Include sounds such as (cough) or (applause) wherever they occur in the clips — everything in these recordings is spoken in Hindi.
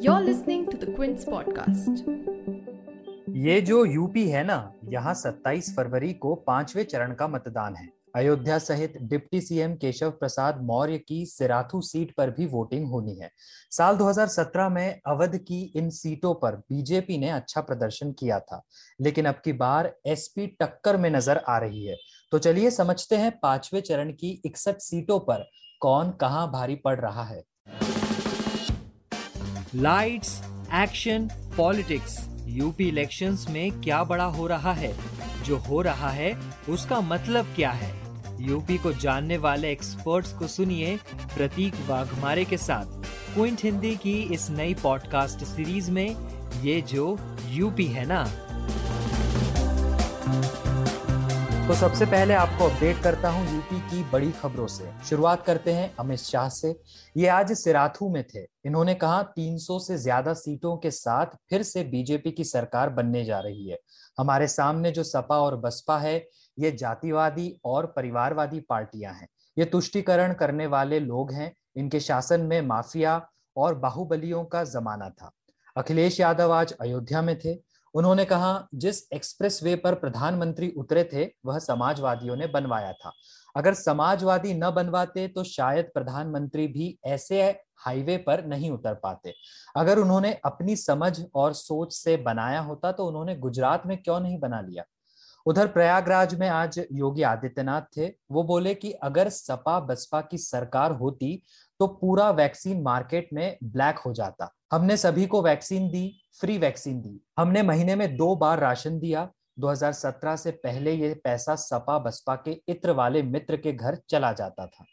You're listening to the Quince podcast. ये जो यूपी है ना, यहाँ 27 फरवरी को पाँचवें चरण का मतदान है। अयोध्या सहित डिप्टी सीएम केशव प्रसाद मौर्य की सिराथू सीट पर भी वोटिंग होनी है। साल 2017 में अवध की इन सीटों पर बीजेपी ने अच्छा प्रदर्शन किया था, लेकिन अब की बार एसपी टक्कर में नज़र आ रही है। तो चलिए समझते हैं पांचवे चरण की इकसठ सीटों पर कौन कहाँ भारी पड़ रहा है? Lights action politics UP elections में क्या बड़ा हो रहा है? जो हो रहा है, उसका मतलब क्या है? यूपी को जानने वाले एक्सपर्ट्स को सुनिए प्रतीक वाघमारे के साथ। क्विंट हिंदी की इस नई पॉडकास्ट सीरीज़ में ये जो यूपी है ना? तो सबसे पहले आपको अपडेट करता हूँ यूपी की बड़ी खबरों से। शुरुआत करते हैं अमित शाह से। ये आज सिराथू में थे। इन्होंने कहा 300 से ज़्यादा सीटों के साथ फिर से बीजेपी की सरकार बनने जा रही है। हमारे सामने जो सपा और बसपा है, ये जातिवादी और परिवारवादी पार्टियाँ हैं। ये तुष्टिकरण करने वाले लोग हैं। इनके शासन में माफिया और बाहुबलियों का जमाना था। अखिलेश यादव आज अयोध्या में थे। उन्होंने कहा, जिस एक्सप्रेस वे पर प्रधानमंत्री उतरे थे, वह समाजवादियों ने बनवाया था। अगर समाजवादी न बनवाते तो शायद प्रधानमंत्री भी ऐसे हाईवे पर नहीं उतर पाते। अगर उन्होंने अपनी समझ और सोच से बनाया होता तो उन्होंने गुजरात में क्यों नहीं बना लिया? उधर प्रयागराज में आज योगी आदित्यनाथ थे। वो बोले कि अगर सपा बसपा की सरकार होती तो पूरा वैक्सीन मार्केट में ब्लैक हो जाता। हमने सभी को वैक्सीन दी, फ्री वैक्सीन दी। हमने महीने में दो बार राशन दिया। 2017 से पहले ये पैसा सपा बसपा के इत्र वाले मित्र के घर चला जाता था।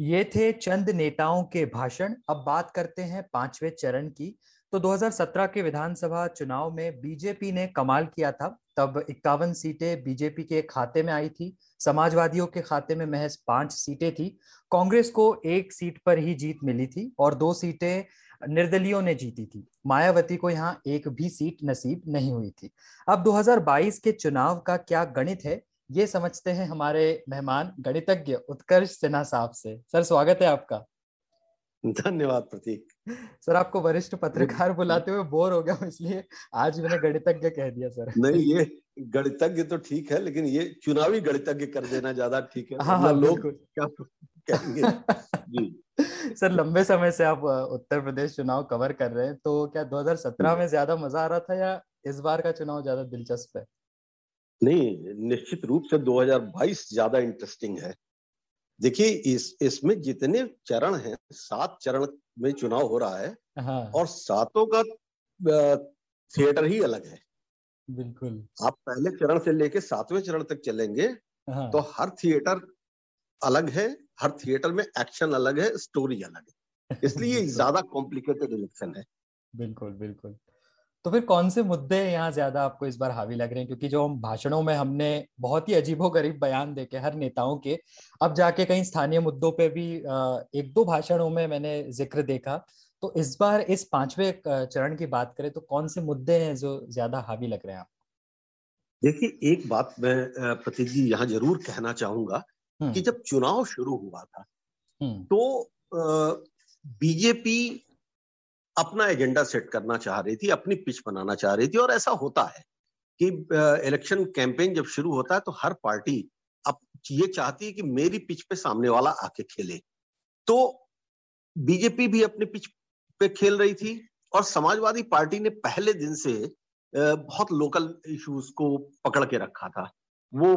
ये थे चंद नेताओं के भाषण। अब बात करते हैं पाँचवें चरण की। तो 2017 के विधानसभा चुनाव में बीजेपी ने कमाल किया था। तब इक्यावन सीटें बीजेपी के खाते में आई थी। समाजवादियों के खाते में महज पाँच सीटें थी। कांग्रेस को एक सीट पर ही जीत मिली थी और दो सीटें निर्दलियों ने जीती थी। मायावती को यहाँ एक भी सीट नसीब नहीं हुई थी। अब 2022 के चुनाव का क्या गणित है ये समझते हैं हमारे मेहमान गणितज्ञ उत्कर्ष सिन्हा साहब से। सर स्वागत है आपका। धन्यवाद प्रतीक। सर आपको वरिष्ठ पत्रकार (laughs) बुलाते हुए बोर हो गया इसलिए आज मैंने गणितज्ञ कह दिया सर। नहीं ये गणितज्ञ तो ठीक है लेकिन ये चुनावी गणितज्ञ कर देना ज़्यादा ठीक है। हाँ हाँ लोग क्या कहेंगे? (laughs) जी। सर लंबे समय से आप उत्तर प्रदेश चुनाव कवर कर रहे हैं तो क्या 2017 में ज़्यादा मज़ा आ रहा था या इस बार का चुनाव ज़्यादा दिलचस्प है? नहीं निश्चित रूप से 2022 ज़्यादा इंटरेस्टिंग है। देखिए इस इसमें जितने चरण हैं सात चरण में चुनाव हो रहा है हाँ, और सातों का थिएटर ही अलग है। बिल्कुल। आप पहले चरण से लेके सातवें चरण तक चलेंगे हाँ, तो हर थिएटर अलग है हर थिएटर में एक्शन अलग है स्टोरी अलग है। इसलिए (laughs) ज़्यादा कॉम्प्लिकेटेड इलेक्शन है। बिल्कुल बिल्कुल। तो फिर कौन से मुद्दे यहाँ ज़्यादा आपको इस बार हावी लग रहे हैं? क्योंकि जो हम भाषणों में हमने बहुत ही अजीबो गरीब बयान देखे हर नेताओं के अब जाके कहीं स्थानीय मुद्दों पे भी एक दो भाषणों में मैंने ज़िक्र देखा। तो इस बार इस पाँचवें चरण की बात करें तो कौन से मुद्दे हैं जो ज़्यादा हावी लग रहे हैं आपको? देखिए एक बात मैं प्रतीक जी यहाँ ज़रूर कहना चाहूँगा कि जब चुनाव शुरू हुआ था हम्म, तो बीजेपी अपना एजेंडा सेट करना चाह रही थी अपनी पिच बनाना चाह रही थी और ऐसा होता है कि इलेक्शन कैंपेन जब शुरू होता है तो हर पार्टी अब ये चाहती है कि मेरी पिच पे सामने वाला आके खेले। तो बीजेपी भी अपनी पिच पे खेल रही थी और समाजवादी पार्टी ने पहले दिन से बहुत लोकल इश्यूज़ को पकड़ के रखा था। वो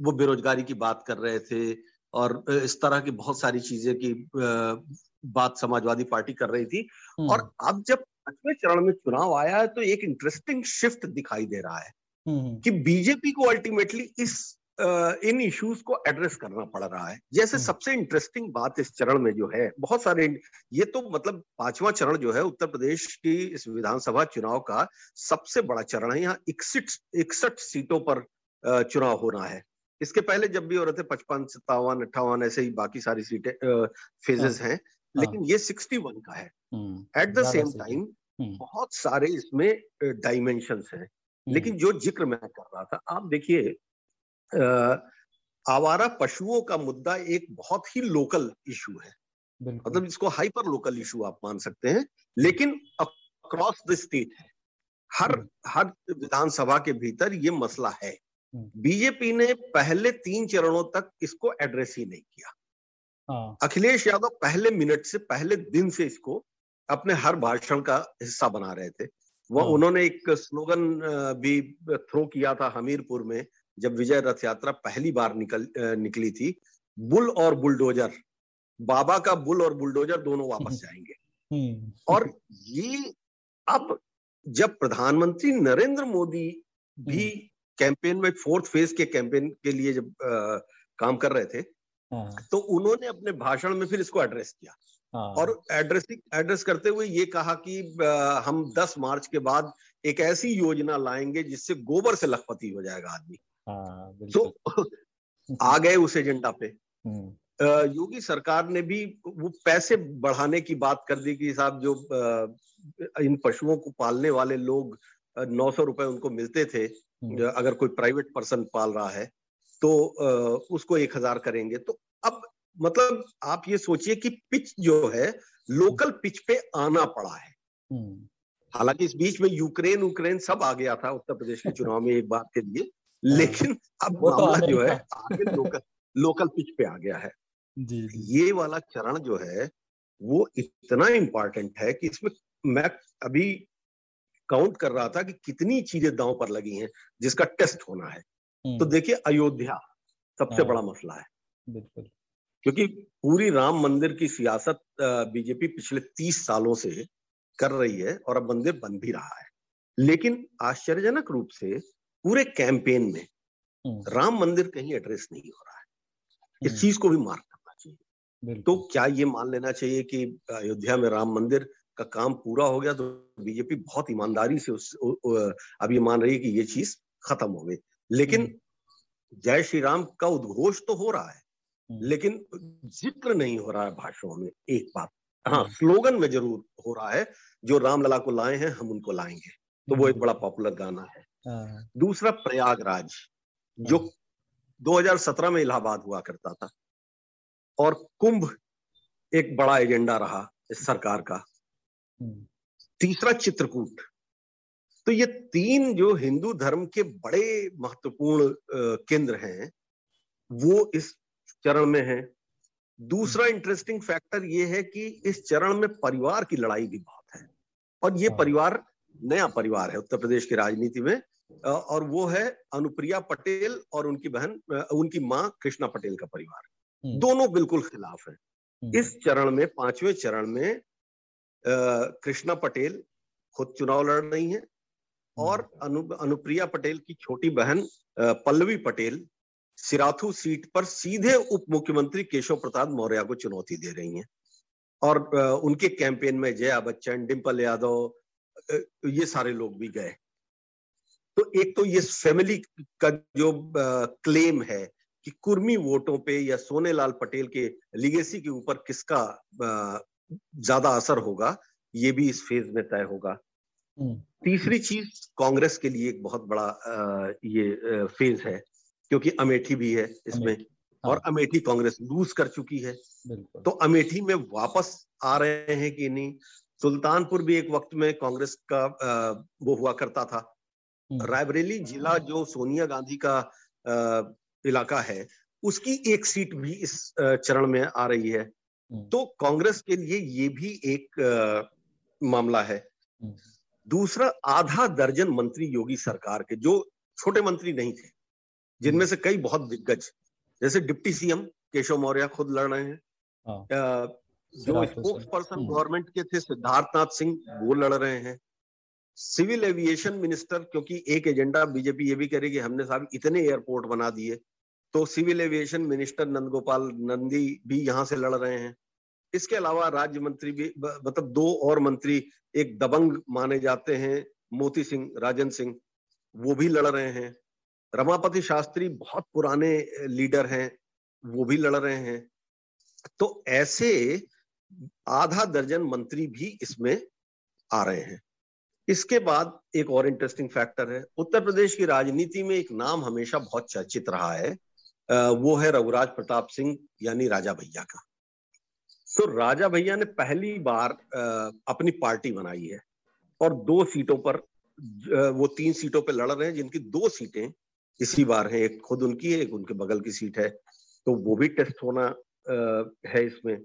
वो बेरोजगारी की बात कर रहे थे और इस तरह की बहुत सारी चीज़ें की बात समाजवादी पार्टी कर रही थी। हम्म, और अब जब पाँचवें चरण में चुनाव आया है तो एक इंटरेस्टिंग शिफ्ट दिखाई दे रहा है हम्म, कि बीजेपी को अल्टीमेटली इस इन इश्यूज़ को एड्रेस करना पड़ रहा है। जैसे हम्म। सबसे इंटरेस्टिंग बात इस चरण में जो है बहुत सारे ये तो मतलब पांचवा चरण जो है उत्तर प्रदेश की इस विधानसभा चुनाव का सबसे बड़ा चरण है। यहाँ इकसठ इकसठ सीटों पर चुनाव होना है। इसके पहले जब भी हो रहे थे पचपन सत्तावन अट्ठावन ऐसे ही बाकी सारी सीटें फेजेस हैं। लेकिन ये सिक्सटी वन का है। एट द सेम टाइम बहुत सारे इसमें डायमेंशन हैं। हम्म, लेकिन जो ज़िक्र मैं कर रहा था आप देखिए आवारा पशुओं का मुद्दा एक बहुत ही लोकल इशू है। मतलब इसको हाइपर लोकल इशू आप मान सकते हैं लेकिन अक्रॉस द स्टेट है। हर हम्म। हर विधानसभा के भीतर ये मसला है। बीजेपी ने पहले तीन चरणों तक इसको एड्रेस ही नहीं किया हाँ। अखिलेश यादव पहले मिनट से पहले दिन से इसको अपने हर भाषण का हिस्सा बना रहे थे वो हाँ। उन्होंने एक स्लोगन भी थ्रो किया था हमीरपुर में जब विजय रथ यात्रा पहली बार निकल निकली थी बुल और बुलडोजर बाबा का बुल और बुलडोजर दोनों वापस (laughs) जाएँगे हम्म। और ये अब जब प्रधानमंत्री नरेंद्र मोदी भी कैंपेन में फोर्थ फ़ेज़ के कैंपेन के लिए जब आ, काम कर रहे थे हाँ। तो उन्होंने अपने भाषण में फिर इसको एड्रेस किया हाँ। और एड्रेसिंग एड्रेस करते हुए ये कहा कि आ, हम 10 मार्च के बाद एक ऐसी योजना लाएँगे जिससे गोबर से लखपति हो जाएगा आदमी हाँ, तो (laughs) आ गए उस एजेंडा पे हम्म। योगी सरकार ने भी वो पैसे बढ़ाने की बात कर दी कि साहब जो इन पशुओं को पालने वाले लोग नौ सौ रुपए उनको मिलते थे। अगर कोई प्राइवेट पर्सन पाल रहा है तो उसको एक हज़ार करेंगे तो अब मतलब आप ये सोचिए कि पिच जो है लोकल पिच पे आना पड़ा है हम्म। हालाँकि इस बीच में यूक्रेन यूक्रेन सब आ गया था उत्तर प्रदेश के चुनाव में एक बात के लिए (laughs) हाँ। लेकिन अब तो मामला जो है आगे लोकल लोकल पिच पे आ गया है (laughs) जी, जी। ये वाला चरण जो है वो इतना इम्पोर्टेंट है कि इसमें मैं अभी काउंट कर रहा था कि कितनी चीज़ें दांव पर लगी हैं जिसका टेस्ट होना है हम्म। तो देखिए अयोध्या सबसे हाँ। बड़ा मसला है बिल्कुल क्योंकि पूरी राम मंदिर की सियासत बीजेपी पिछले तीस सालों से कर रही है और अब मंदिर बन भी रहा है लेकिन आश्चर्यजनक रूप से पूरे कैंपेन में हम्म। राम मंदिर कहीं एड्रेस नहीं हो रहा है इस हम्म। चीज़ को भी मार्क करना चाहिए तो क्या ये मान लेना चाहिए कि अयोध्या में राम मंदिर का काम पूरा हो गया तो बीजेपी बहुत ईमानदारी से उस अब ये मान रही है कि ये चीज़ खत्म हो गई लेकिन हम्म। जय श्री राम का उद्घोष तो हो रहा है हम्म। लेकिन ज़िक्र नहीं हो रहा है भाषणों में एक बात हाँ स्लोगन में ज़रूर हो रहा है जो रामलला को लाए हैं हम उनको लाएँगे तो वो एक बड़ा पॉपुलर गाना है हाँ। दूसरा प्रयागराज जो 2017 में इलाहाबाद हुआ करता था और कुंभ एक बड़ा एजेंडा रहा इस सरकार का हम्म। तीसरा चित्रकूट तो ये तीन जो हिंदू धर्म के बड़े महत्वपूर्ण केंद्र हैं वो इस चरण में है दूसरा इंटरेस्टिंग फैक्टर ये है कि इस चरण में परिवार की लड़ाई भी बहुत है और ये हाँ। परिवार नया परिवार है उत्तर प्रदेश की राजनीति में और वो है अनुप्रिया पटेल और उनकी बहन उनकी माँ कृष्णा पटेल का परिवार हम्म। दोनों बिल्कुल खिलाफ है हम्म। इस चरण में पाँचवें चरण में कृष्णा पटेल खुद चुनाव लड़ रही हैं और हम्म। अनु, अनुप्रिया पटेल की छोटी बहन पल्लवी पटेल सिराथू सीट पर सीधे उप मुख्यमंत्री केशव प्रसाद मौर्य को चुनौती दे रही हैं और उनके कैंपेन में जया बच्चन डिम्पल यादव ये सारे लोग भी गए तो एक तो ये फैमिली का जो क्लेम है कि कुर्मी वोटों पे या सोनेलाल पटेल के लिगेसी के ऊपर किसका ज़्यादा असर होगा ये भी इस फ़ेज़ में तय होगा हम्म। तीसरी चीज़ कांग्रेस के लिए एक बहुत बड़ा आ, ये फ़ेज़ है क्योंकि अमेठी भी है इसमें हाँ। और अमेठी कांग्रेस लूज कर चुकी है तो अमेठी में वापस आ रहे हैं कि नहीं सुल्तानपुर भी एक वक्त में कांग्रेस का आ, वो हुआ करता था हम्म। रायबरेली जिला जो सोनिया गांधी का आ, इलाका है उसकी एक सीट भी इस चरण में आ रही है। तो कांग्रेस के लिए ये भी एक आ, मामला है। हम्म। दूसरा आधा दर्जन मंत्री योगी सरकार के जो छोटे मंत्री नहीं थे जिनमें से कई बहुत दिग्गज जैसे डिप्टी सीएम केशव मौर्य खुद लड़ रहे हैं। हाँ। जो स्पोक्स पर्सन गवर्नमेंट के थे सिद्धार्थनाथ सिंह वो लड़ रहे हैं। सिविल एविएशन मिनिस्टर क्योंकि एक एजेंडा बीजेपी ये भी कह रही कि हमने साहब इतने एयरपोर्ट बना दिए। तो civil aviation minister Nandgopal Nandi भी यहाँ से लड़ रहे हैं। इसके अलावा राज्य मंत्री भी मतलब दो और मंत्री एक दबंग माने जाते हैं, मोती सिंह, राजन सिंह, वो भी लड़ रहे हैं। रमापति शास्त्री बहुत पुराने लीडर हैं, वो भी लड़ रहे हैं। तो ऐसे आधा दर्जन मंत्री भी इसमें आ रहे हैं। इसके बाद एक और इंटरेस्टिंग फैक्टर है। उत्तर प्रदेश की राजनीति में एक नाम हमेशा बहुत चर्चित रहा है वो है रघुराज प्रताप सिंह यानी राजा भैया का। तो राजा भैया ने पहली बार अपनी पार्टी बनाई है और दो सीटों पर वो तीन सीटों पर लड़ रहे हैं जिनकी दो सीटें इसी बार हैं एक खुद उनकी है एक उनके बगल की सीट है। तो वो भी टेस्ट होना है इसमें।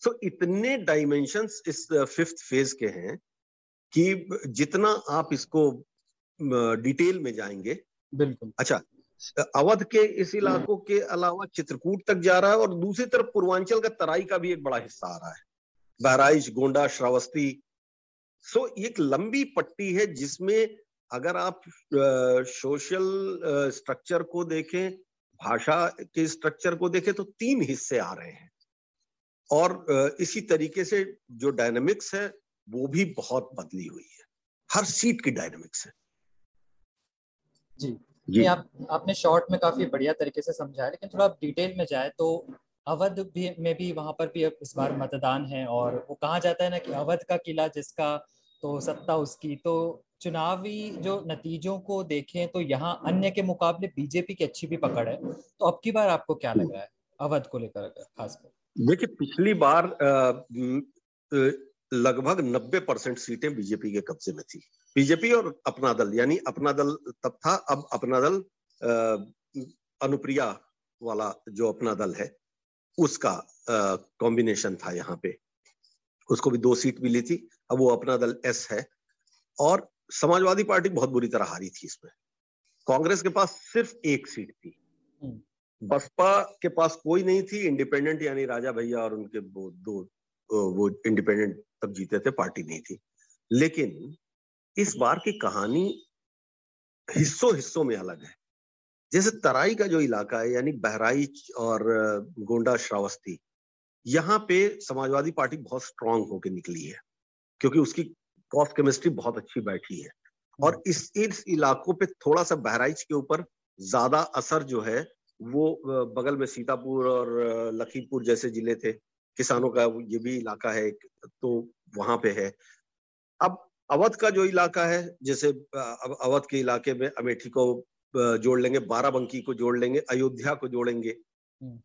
सो so, इतने डायमेंशंस इस फिफ्थ फ़ेज़ के हैं कि जितना आप इसको डिटेल में जाएँगे बिल्कुल। अच्छा अवध के इस इलाकों के अलावा चित्रकूट तक जा रहा है और दूसरी तरफ़ पूर्वांचल का तराई का भी एक बड़ा हिस्सा आ रहा है। बहराइच गोंडा श्रावस्ती। सो एक लंबी पट्टी है जिसमें अगर आप सोशल स्ट्रक्चर को देखें भाषा के स्ट्रक्चर को देखें तो तीन हिस्से आ रहे हैं। और इसी तरीके से जो डायनामिक्स है वो भी बहुत बदली हुई है। हर सीट की डायनामिक्स है। जी। जी। आप आपने शॉर्ट में काफ़ी बढ़िया तरीके से समझाया लेकिन थोड़ा आप डिटेल में जाए तो अवध भी में भी वहाँ पर भी अब इस बार मतदान है और वो कहा जाता है ना कि अवध का किला जिसका तो सत्ता उसकी तो चुनावी जो नतीजों को देखें तो यहाँ अन्य के मुकाबले बीजेपी की अच्छी भी पकड़ है तो अब की बार आपको क्या लग रहा है अवध को लेकर खासकर? देखिए पिछली बार लगभग 90 परसेंट सीटें बीजेपी के कब्जे में थी। बीजेपी और अपना दल यानी अपना दल तब था अब अपना दल अनुप्रिया वाला जो अपना दल है उसका कॉम्बिनेशन था यहाँ पे। उसको भी दो सीट मिली थी अब वो अपना दल एस है। और समाजवादी पार्टी बहुत बुरी तरह हारी थी इसमें। कांग्रेस के पास सिर्फ़ एक सीट थी। हम्म। बसपा के पास कोई नहीं थी इंडिपेंडेंट यानी राजा भैया और उनके वो दो वो इंडिपेंडेंट तब जीते थे पार्टी नहीं थी। लेकिन इस बार की कहानी हिस्सों हिस्सों में अलग है। जैसे तराई का जो इलाका है यानी बहराइच और गोंडा श्रावस्ती यहाँ पे समाजवादी पार्टी बहुत स्ट्रांग होकर निकली है क्योंकि उसकी कॉस्ट केमिस्ट्री बहुत अच्छी बैठी है। और इस इस इलाकों पे थोड़ा सा बहराइच के ऊपर ज़्यादा असर जो है वो बगल में सीतापुर और लखीमपुर जैसे ज़िले थे किसानों का ये भी इलाका है तो वहाँ पे है। अब अवध का जो इलाका है जैसे अवध के इलाके में अमेठी को जोड़ लेंगे बाराबंकी को जोड़ लेंगे अयोध्या को जोड़ेंगे हम्म।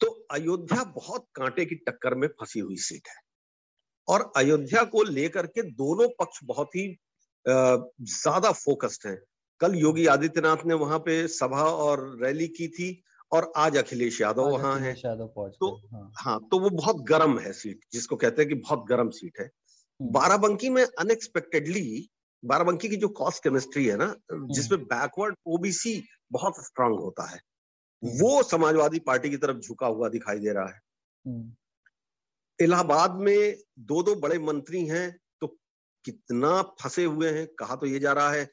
तो अयोध्या बहुत कांटे की टक्कर में फंसी हुई सीट है और अयोध्या को लेकर के दोनों पक्ष बहुत ही ज़्यादा फोकस्ड हैं कल योगी आदित्यनाथ ने वहाँ पे सभा और रैली की थी और आज अखिलेश यादव वहाँ है तो हाँ।, हाँ तो वो बहुत गर्म है सीट जिसको कहते हैं कि बहुत गर्म सीट है। बाराबंकी में अनएक्सपेक्टेडली बाराबंकी की जो कॉस्ट केमिस्ट्री है ना जिसमें बैकवर्ड हम्म। ओबीसी बहुत स्ट्रांग होता है हम्म। वो समाजवादी पार्टी की तरफ़ झुका हुआ दिखाई दे रहा है इलाहाबाद में दो दो बड़े मंत्री हैं तो कितना फंसे हुए हैं कहा तो ये जा रहा है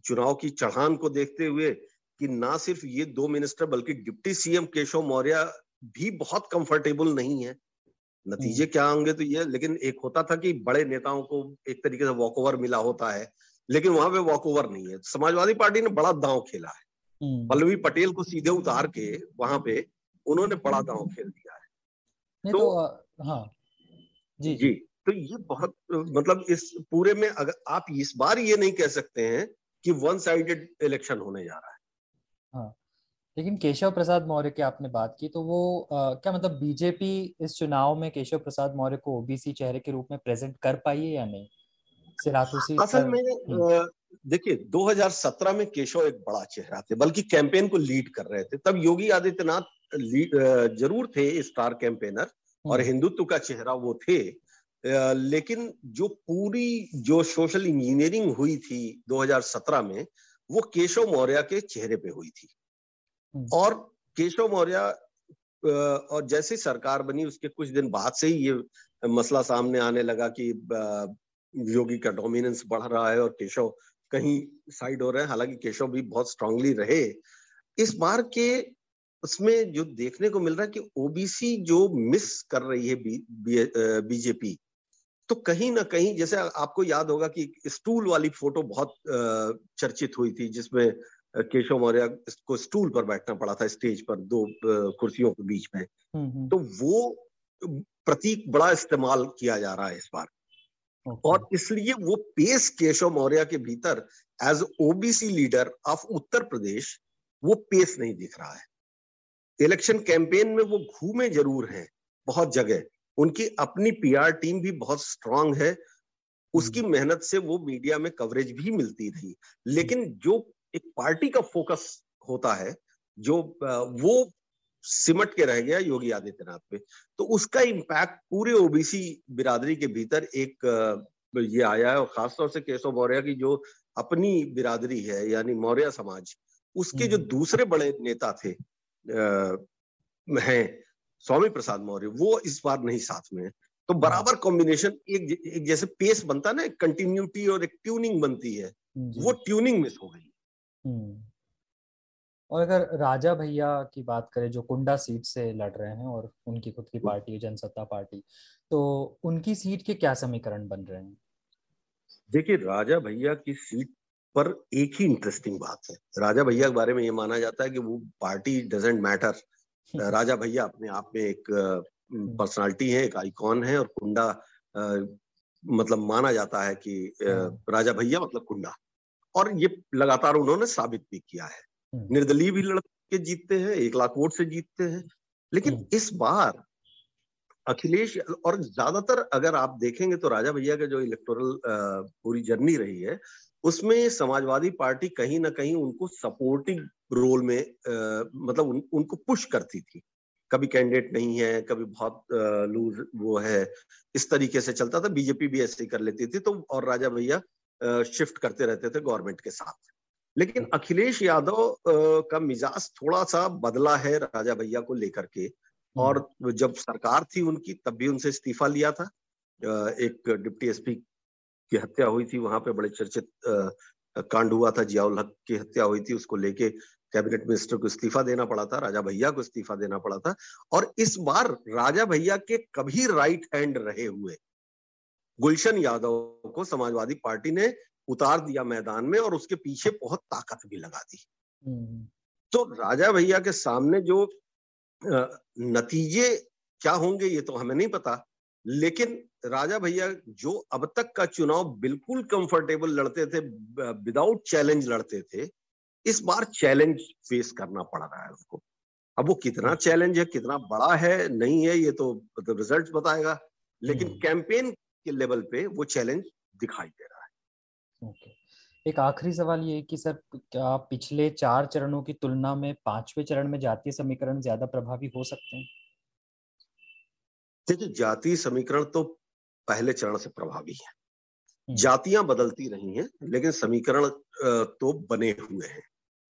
चुनाव की चढ़ान को देखते हुए कि ना सिर्फ़ ये दो मिनिस्टर बल्कि डिप्टी सीएम केशव मौर्य भी बहुत कंफर्टेबल नहीं है नतीजे हम्म। क्या होंगे तो ये लेकिन एक होता था कि बड़े नेताओं को एक तरीके से वॉक ओवर मिला होता है लेकिन वहाँ पे वॉक ओवर नहीं है। समाजवादी पार्टी ने बड़ा दांव खेला है। हम्म। पल्लवी पटेल को सीधे उतार के वहाँ पे उन्होंने बड़ा दांव खेल दिया है। तो, तो हाँ। जी जी। तो ये बहुत मतलब इस पूरे में अगर आप इस बार ये नहीं कह सकते हैं कि वन साइडेड इलेक्शन होने जा रहा है। हाँ। लेकिन केशव प्रसाद मौर्य की आपने बात की तो वो आ, क्या मतलब बीजेपी इस चुनाव में केशव प्रसाद मौर्य को ओबीसी चेहरे के रूप में प्रेजेंट कर पाई है या नहीं सिरातुसी असल में हम्म। देखिए 2017 में केशव एक बड़ा चेहरा थे बल्कि कैंपेन को लीड कर रहे थे तब योगी आदित्यनाथ ज़रूर थे स्टार कैंपेनर और हम्म। हिंदुत्व का चेहरा वो थे लेकिन जो पूरी जो सोशल इंजीनियरिंग हुई थी 2017 में वो केशव मौर्य के चेहरे पे हुई थी हम्म। और केशव मौर्य और जैसे सरकार बनी, उसके कुछ दिन बाद से ही ये मसला सामने आने लगा कि योगी का डोमिनेंस बढ़ रहा है और केशव कहीं साइड हो रहे हैं। हालाँकि केशव भी बहुत स्ट्रांगली रहे। इस बार के उसमें जो देखने को मिल रहा है कि ओबीसी जो मिस कर रही है बीजेपी तो कहीं ना कहीं, जैसे आपको याद होगा कि स्टूल वाली फ़ोटो बहुत चर्चित हुई थी, जिसमें केशव मौर्य को स्टूल पर बैठना पड़ा था स्टेज पर दो कुर्सियों के बीच में। हम्म, हम्म। तो वो प्रतीक बड़ा इस्तेमाल किया जा रहा है इस बार। और इसलिए वो पेस केशव मौर्य के भीतर as OBC leader of Uttar Pradesh वो पेस नहीं दिख रहा है। इलेक्शन कैंपेन में वो घूमे ज़रूर हैं बहुत जगह। उनकी अपनी पीआर टीम भी बहुत स्ट्रांग है। उसकी हम्म। मेहनत से वो मीडिया में कवरेज भी मिलती रही। लेकिन जो एक पार्टी का फोकस होता है जो वो सिमट के रह गया योगी आदित्यनाथ पे तो उसका इम्पैक्ट पूरे ओबीसी बिरादरी के भीतर एक ये आया है और खासतौर से केशव मौर्य की जो अपनी बिरादरी है यानी मौर्य समाज उसके जो हम्म। दूसरे बड़े नेता थे हैं स्वामी प्रसाद मौर्य वो इस बार नहीं साथ में है तो हाँ। बराबर कॉम्बिनेशन एक, एक जैसे पेस बनता है ना कंटिन्यूटी और एक ट्यूनिंग बनती है वो ट्यूनिंग मिस हो गई हम्म। और अगर राजा भैया की बात करें जो कुंडा सीट से लड़ रहे हैं और उनकी खुद की पार्टी है जनसत्ता पार्टी तो उनकी सीट के क्या समीकरण बन रहे हैं? देखिए राजा भैया की सीट पर एक ही इंटरेस्टिंग बात है। राजा भैया के बारे में ये माना जाता है कि वो पार्टी डजेंट मैटर (laughs) राजा भैया अपने आप में एक पर्सनालिटी हम्म। है एक आइकॉन है और कुंडा आ, मतलब माना जाता है कि हाँ। राजा भैया मतलब कुंडा। और ये लगातार उन्होंने साबित भी किया है। हम्म। निर्दलीय भी लड़के जीतते हैं एक लाख वोट से जीतते हैं। लेकिन हम्म। इस बार अखिलेश और ज़्यादातर अगर आप देखेंगे तो राजा भैया का जो इलेक्टोरल पूरी जर्नी रही है उसमें समाजवादी पार्टी कहीं ना कहीं उनको सपोर्टिंग रोल में आ, मतलब उन, उनको पुश करती थी। कभी कैंडिडेट नहीं है कभी बहुत लूज वो है इस तरीके से चलता था। बीजेपी भी ऐसे ही कर लेती थी। तो और राजा भैया शिफ्ट करते रहते थे गवर्नमेंट के साथ। लेकिन अखिलेश यादव का मिजाज थोड़ा सा बदला है राजा भैया को लेकर के। और हम्म। जब सरकार थी उनकी तब भी उनसे इस्तीफा लिया था। एक डिप्टी एसपी की हत्या हुई थी वहाँ पे बड़े चर्चित कांड हुआ था जियाउल हक की हत्या हुई थी उसको लेके कैबिनेट मिनिस्टर को इस्तीफा देना पड़ा था राजा भैया को इस्तीफा देना पड़ा था। और इस बार राजा भैया के कभी राइट हैंड रहे हुए। गुलशन यादव को समाजवादी पार्टी ने उतार दिया मैदान में और उसके पीछे बहुत ताकत भी लगा दी हम्म। तो राजा भैया के सामने जो नतीजे क्या होंगे ये तो हमें नहीं पता लेकिन राजा भैया जो अब तक का चुनाव बिल्कुल कंफर्टेबल लड़ते थे विदाउट चैलेंज लड़ते थे इस बार चैलेंज फेस करना पड़ रहा है उसको अब वो कितना चैलेंज है कितना बड़ा है नहीं है ये तो मतलब रिज़ल्ट बताएगा लेकिन कैंपेन हम्म। के लेवल पे वो चैलेंज दिखाई दे रहा है। ओके एक आखिरी सवाल ये कि सर क्या पिछले चार चरणों की तुलना में पाँचवें चरण में जातीय समीकरण ज़्यादा प्रभावी हो सकते हैं? देखिए जातीय समीकरण तो पहले चरण से प्रभावी है। हम्म। जातियाँ बदलती रही हैं लेकिन समीकरण तो बने हुए हैं।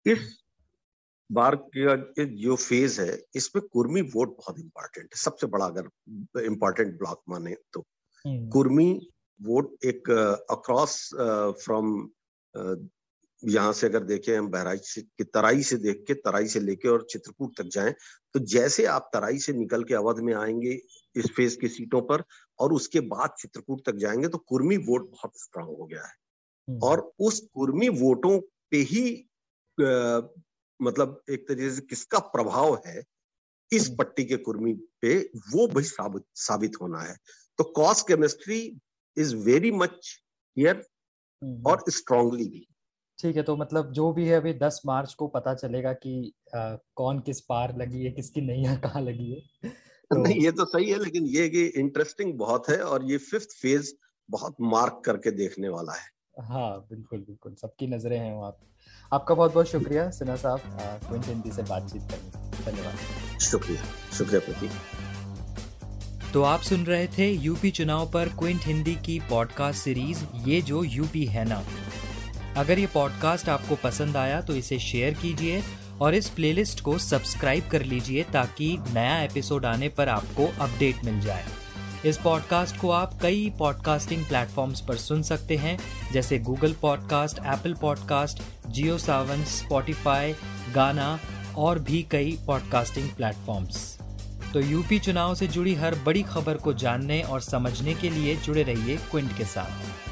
इस बार का जो फ़ेज़ है इसमें कुर्मी वोट बहुत इंपॉर्टेंट है। सबसे बड़ा अगर इंपॉर्टेंट ब्लॉक माने तो। कुर्मी वोट एक अक्रॉस फ्रॉम यहाँ से अगर देखें हम बहराइच से कि तराई से देख के तराई से लेके और चित्रकूट तक जाएँ तो जैसे आप तराई से निकल के अवध में आएँगे इस फ़ेज़ की सीटों पर और उसके बाद चित्रकूट तक जाएँगे तो कुर्मी वोट बहुत स्ट्रांग हो गया है हम्म। और उस कुर्मी वोटों पे ही आ, मतलब एक तरीके से किसका प्रभाव है इस हम्म। पट्टी के कुर्मी पे वो भी साबित साबित होना है तो caste chemistry is very much here और स्ट्रांगली भी। ठीक है तो मतलब जो भी है अभी दस मार्च को पता चलेगा कि आ, कौन किस पार लगी है किसकी नैया (laughs) कहाँ लगी है। तो... नहीं ये तो सही है लेकिन ये कि इंटरेस्टिंग बहुत है और ये फिफ्थ फ़ेज़ बहुत मार्क करके देखने वाला है। हाँ बिल्कुल बिल्कुल सबकी नज़रें हैं वहाँ पे। आपका बहुत बहुत शुक्रिया सिन्हा साहब क्विंट हिंदी से बातचीत करने धन्यवाद। शुक्रिया शुक्रिया प्रतीक। तो आप सुन रहे थे यूपी चुनाव पर क्विंट हिंदी की पॉडकास्ट सीरीज़ ये जो यूपी है ना। अगर ये पॉडकास्ट आपको पसंद आया तो इसे शेयर कीजिए और इस प्लेलिस्ट को सब्सक्राइब कर लीजिए ताकि नया एपिसोड आने पर आपको अपडेट मिल जाए। इस पॉडकास्ट को आप कई पॉडकास्टिंग प्लेटफॉर्म्स पर सुन सकते हैं, जैसे Google podcast Apple podcast Jio Saavn Spotify Gaana और भी कई पॉडकास्टिंग प्लेटफॉर्म्स तो यूपी चुनाव से जुड़ी हर बड़ी खबर को जानने और समझने के लिए जुड़े रहिए क्विंट के साथ।